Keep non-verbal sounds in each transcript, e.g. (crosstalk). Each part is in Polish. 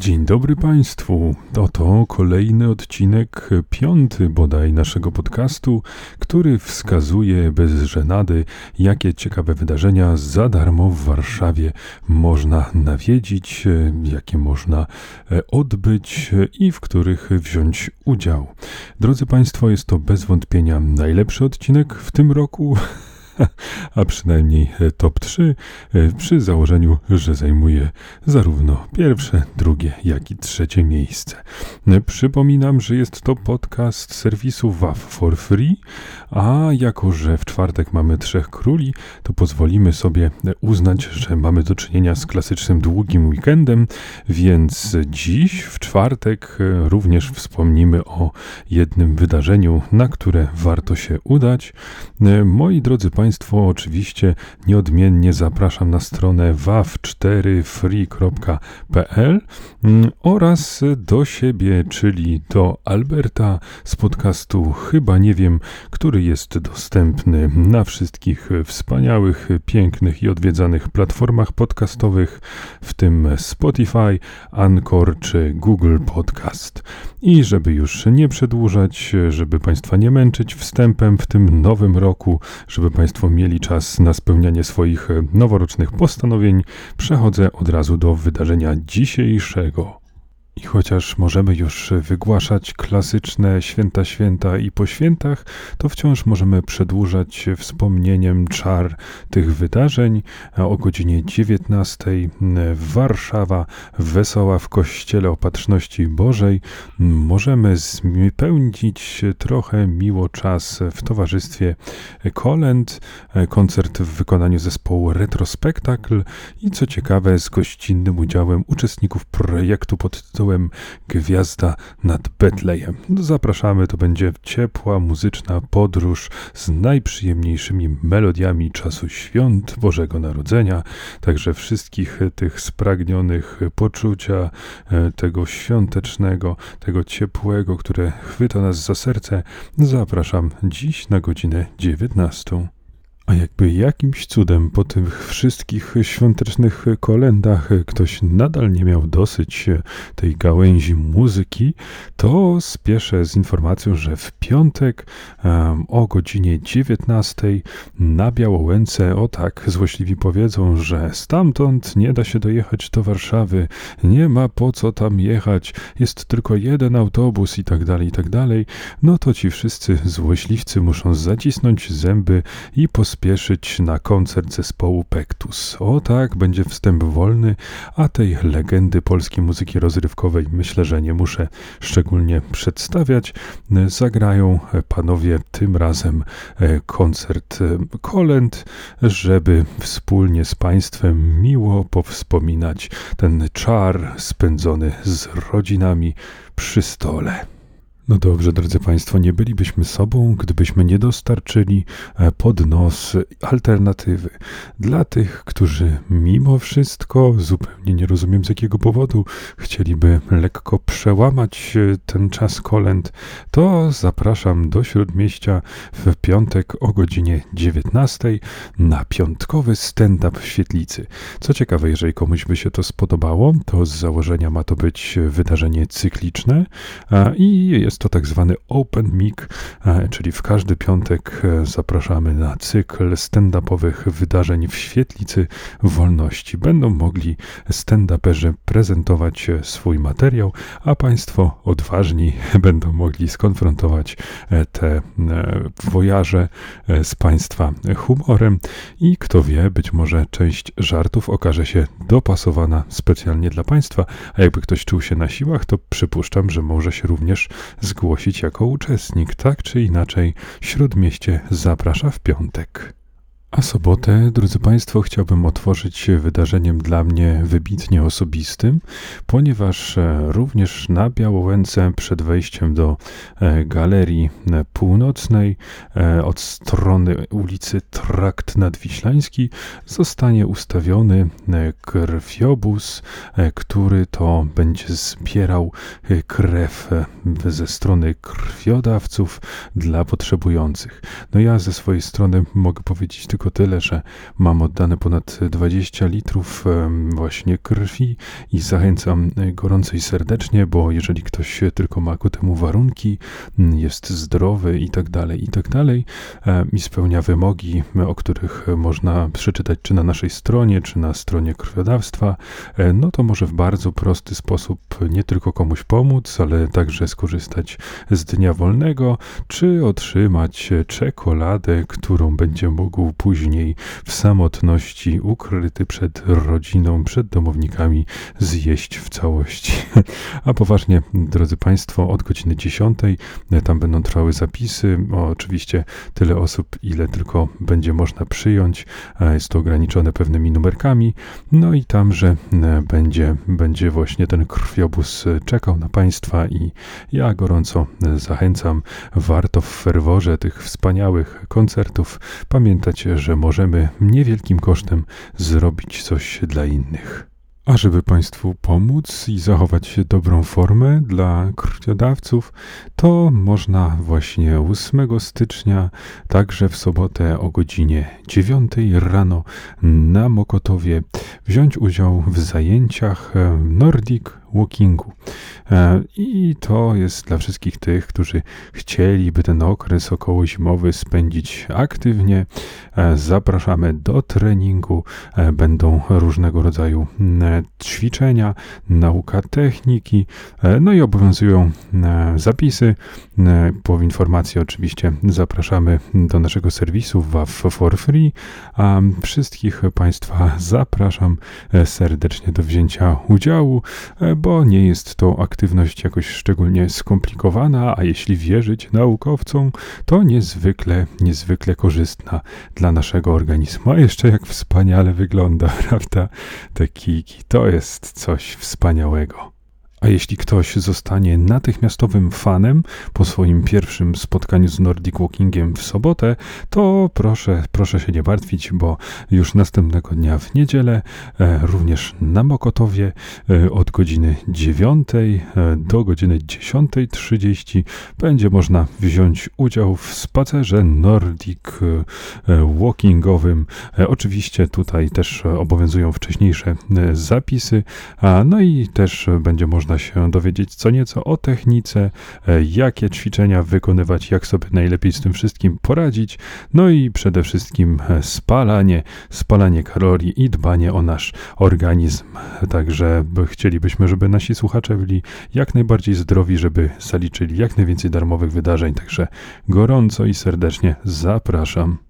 Dzień dobry Państwu. Oto kolejny odcinek, piąty bodaj naszego podcastu, który wskazuje bez żenady, jakie ciekawe wydarzenia za darmo w Warszawie można nawiedzić, jakie można e, odbyć i w których wziąć udział. Drodzy Państwo, jest to bez wątpienia najlepszy odcinek w tym roku. (laughs) a przynajmniej e, top 3 e, przy założeniu, że zajmuje zarówno pierwsze, drugie, jak i trzecie miejsce. E, przypominam, że jest to podcast serwisu WAF for free, a jako, że w czwartek mamy Trzech Króli, to pozwolimy sobie uznać, że mamy do czynienia z klasycznym długim weekendem, więc dziś, w czwartek, również wspomnimy o jednym wydarzeniu, na które warto się udać. Moi drodzy Państwo, Państwo oczywiście nieodmiennie zapraszam na stronę waw4free.pl mm, oraz do siebie, czyli do Alberta z podcastu Chyba Nie Wiem, który jest dostępny na wszystkich wspaniałych, pięknych i odwiedzanych platformach podcastowych, w tym Spotify, Anchor czy Google Podcast. I żeby już nie przedłużać, żeby Państwa nie męczyć wstępem w tym nowym roku, żeby Państwo mieli czas na spełnianie swoich noworocznych postanowień, przechodzę od razu do wydarzenia dzisiejszego. I chociaż możemy już wygłaszać klasyczne święta święta i po świętach, to wciąż możemy przedłużać wspomnieniem czar tych wydarzeń. O godzinie 19 Warszawa, wesoła w Kościele Opatrzności Bożej. Możemy spełnić trochę miło czas w towarzystwie kolęd, koncert w wykonaniu zespołu Retrospektakl i co ciekawe z gościnnym udziałem uczestników projektu pod tytułem tytułem Gwiazda nad Betlejem. No, zapraszamy, to będzie ciepła muzyczna podróż z najprzyjemniejszymi melodiami czasu świąt Bożego Narodzenia. Także wszystkich tych spragnionych poczucia e, tego świątecznego, tego ciepłego, które chwyta nas za serce, zapraszam dziś na godzinę 19. A jakby jakimś cudem po tych wszystkich świątecznych kolendach ktoś nadal nie miał dosyć tej gałęzi muzyki, to spieszę z informacją, że w piątek um, o godzinie 19 na Białołęce, o tak, złośliwi powiedzą, że stamtąd nie da się dojechać do Warszawy, nie ma po co tam jechać, jest tylko jeden autobus i tak dalej, i tak dalej, no to ci wszyscy złośliwcy muszą zacisnąć zęby i pospieszyć na koncert zespołu Pektus. O tak, będzie wstęp wolny, a tej legendy polskiej muzyki rozrywkowej myślę, że nie muszę szczególnie przedstawiać. Zagrają panowie tym razem e, koncert e, kolęd, żeby wspólnie z Państwem miło powspominać ten czar spędzony z rodzinami przy stole. No dobrze, drodzy Państwo, nie bylibyśmy sobą, gdybyśmy nie dostarczyli e, pod nos alternatywy dla tych, którzy mimo wszystko, zupełnie nie rozumiem z jakiego powodu, chcieliby lekko przełamać e, ten czas kolęd, to zapraszam do Śródmieścia w piątek o godzinie 19 na piątkowy stand-up w Świetlicy. Co ciekawe, jeżeli komuś by się to spodobało, to z założenia ma to być wydarzenie cykliczne i jest to tak zwany Open Mic, e, czyli w każdy piątek e, zapraszamy na cykl stand-upowych wydarzeń w świetlicy wolności. Będą mogli stand-uperzy prezentować e, swój materiał, a Państwo odważni (laughs) będą mogli skonfrontować te wojaże z Państwa humorem i kto wie, być może część żartów okaże się dopasowana specjalnie dla Państwa, a jakby ktoś czuł się na siłach, to przypuszczam, że może się również zgłosić jako uczestnik. Tak czy inaczej, Śródmieście zaprasza w piątek. A sobotę, drodzy Państwo, chciałbym otworzyć wydarzeniem dla mnie wybitnie osobistym, ponieważ e, również na Białołęce przed wejściem do e, galerii e, północnej od strony ulicy Trakt Nadwiślański zostanie ustawiony krwiobóz, który to będzie zbierał krew ze strony krwiodawców dla potrzebujących. No ja ze swojej strony mogę powiedzieć tylko tylko tyle, że mam oddane ponad 20 litrów właśnie krwi i zachęcam gorąco i serdecznie, bo jeżeli ktoś tylko ma ku temu warunki, jest zdrowy i tak dalej, i tak dalej, i spełnia wymogi, o których można przeczytać czy na naszej stronie, czy na stronie krwiodawstwa, no to może w bardzo prosty sposób nie tylko komuś pomóc, ale także skorzystać z dnia wolnego, czy otrzymać czekoladę, którą będzie mógł później w samotności, ukryty przed rodziną, przed domownikami, zjeść w całości. (laughs) A poważnie, drodzy Państwo, od godziny 10 e, tam będą trwały zapisy. Oczywiście tyle osób, ile tylko będzie można przyjąć. Jest to ograniczone pewnymi numerkami. No i tamże e, będzie, będzie właśnie ten krwiobóz e, czekał na Państwa i ja gorąco e, zachęcam. Warto w ferworze tych wspaniałych koncertów pamiętać, że możemy niewielkim kosztem zrobić coś dla innych. A żeby Państwu pomóc i zachować dobrą formę dla krwiodawców, to można właśnie 8 stycznia, także w sobotę o godzinie 9 rano na Mokotowie wziąć udział w zajęciach Nordic walkingu. E, I to jest dla wszystkich tych, którzy chcieliby ten okres okołozimowy spędzić aktywnie. E, zapraszamy do treningu. E, będą różnego rodzaju ćwiczenia, nauka techniki, no i obowiązują zapisy. Po informacji oczywiście zapraszamy do naszego serwisu WAF for free. A wszystkich Państwa zapraszam serdecznie do wzięcia udziału bo nie jest to aktywność jakoś szczególnie skomplikowana, a jeśli wierzyć naukowcom, to niezwykle, niezwykle korzystna dla naszego organizmu. A jeszcze jak wspaniale wygląda, (laughs) prawda? Te kiki, to jest coś wspaniałego. A jeśli ktoś zostanie natychmiastowym fanem po swoim pierwszym spotkaniu z Nordic Walkingiem w sobotę, to proszę, proszę się nie martwić, bo już następnego dnia w niedzielę, e, również na Mokotowie e, od godziny 9 e, do godziny 10.30 będzie można wziąć udział w spacerze Nordic Walkingowym. Oczywiście tutaj też obowiązują wcześniejsze zapisy, no i też będzie można można się dowiedzieć co nieco o technice, e, jakie ćwiczenia wykonywać, jak sobie najlepiej z tym wszystkim poradzić, no i przede wszystkim e, spalanie, spalanie kalorii i dbanie o nasz organizm. Także chcielibyśmy, żeby nasi słuchacze byli jak najbardziej zdrowi, żeby zaliczyli jak najwięcej darmowych wydarzeń. Także gorąco i serdecznie zapraszam.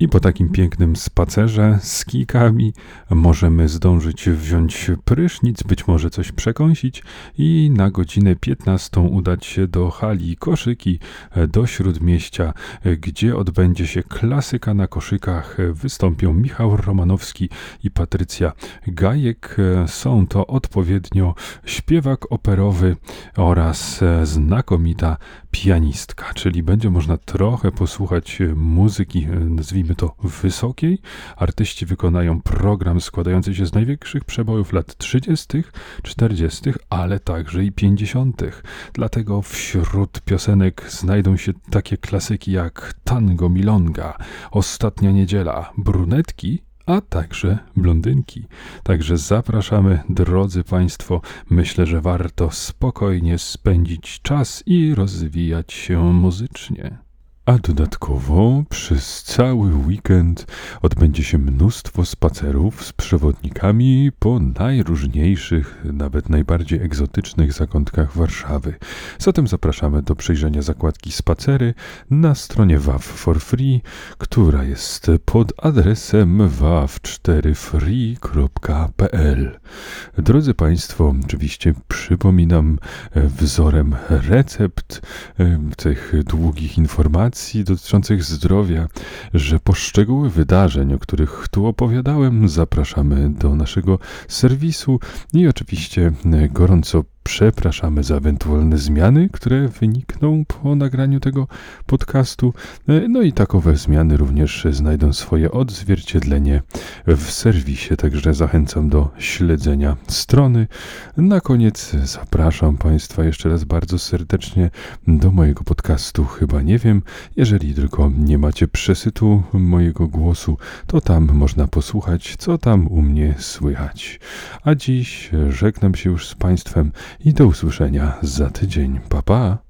I po takim pięknym spacerze z kijkami możemy zdążyć wziąć prysznic, być może coś przekąsić i na godzinę 15 udać się do hali koszyki do Śródmieścia, gdzie odbędzie się klasyka na koszykach. Wystąpią Michał Romanowski i Patrycja Gajek. Są to odpowiednio śpiewak operowy oraz znakomita pianistka, czyli będzie można trochę posłuchać muzyki, nazwijmy nazwijmy to wysokiej, artyści wykonają program składający się z największych przebojów lat 30., 40., ale także i 50. Dlatego wśród piosenek znajdą się takie klasyki jak Tango Milonga, Ostatnia Niedziela, Brunetki a także blondynki. Także zapraszamy, drodzy Państwo. Myślę, że warto spokojnie spędzić czas i rozwijać się muzycznie. A dodatkowo przez cały weekend odbędzie się mnóstwo spacerów z przewodnikami po najróżniejszych, nawet najbardziej egzotycznych zakątkach Warszawy. Zatem zapraszamy do przejrzenia zakładki spacery na stronie WAF for Free, która jest pod adresem waw4free.pl. Drodzy Państwo, oczywiście przypominam wzorem recept tych długich informacji, informacji dotyczących zdrowia, że poszczegóły wydarzeń, o których tu opowiadałem, zapraszamy do naszego serwisu i oczywiście gorąco Przepraszamy za ewentualne zmiany, które wynikną po nagraniu tego podcastu. E, no i takowe zmiany również znajdą swoje odzwierciedlenie w serwisie, także zachęcam do śledzenia strony. Na koniec zapraszam Państwa jeszcze raz bardzo serdecznie do mojego podcastu. Chyba nie wiem, jeżeli tylko nie macie przesytu mojego głosu, to tam można posłuchać, co tam u mnie słychać. A dziś żegnam się już z Państwem i do usłyszenia za tydzień. Pa pa!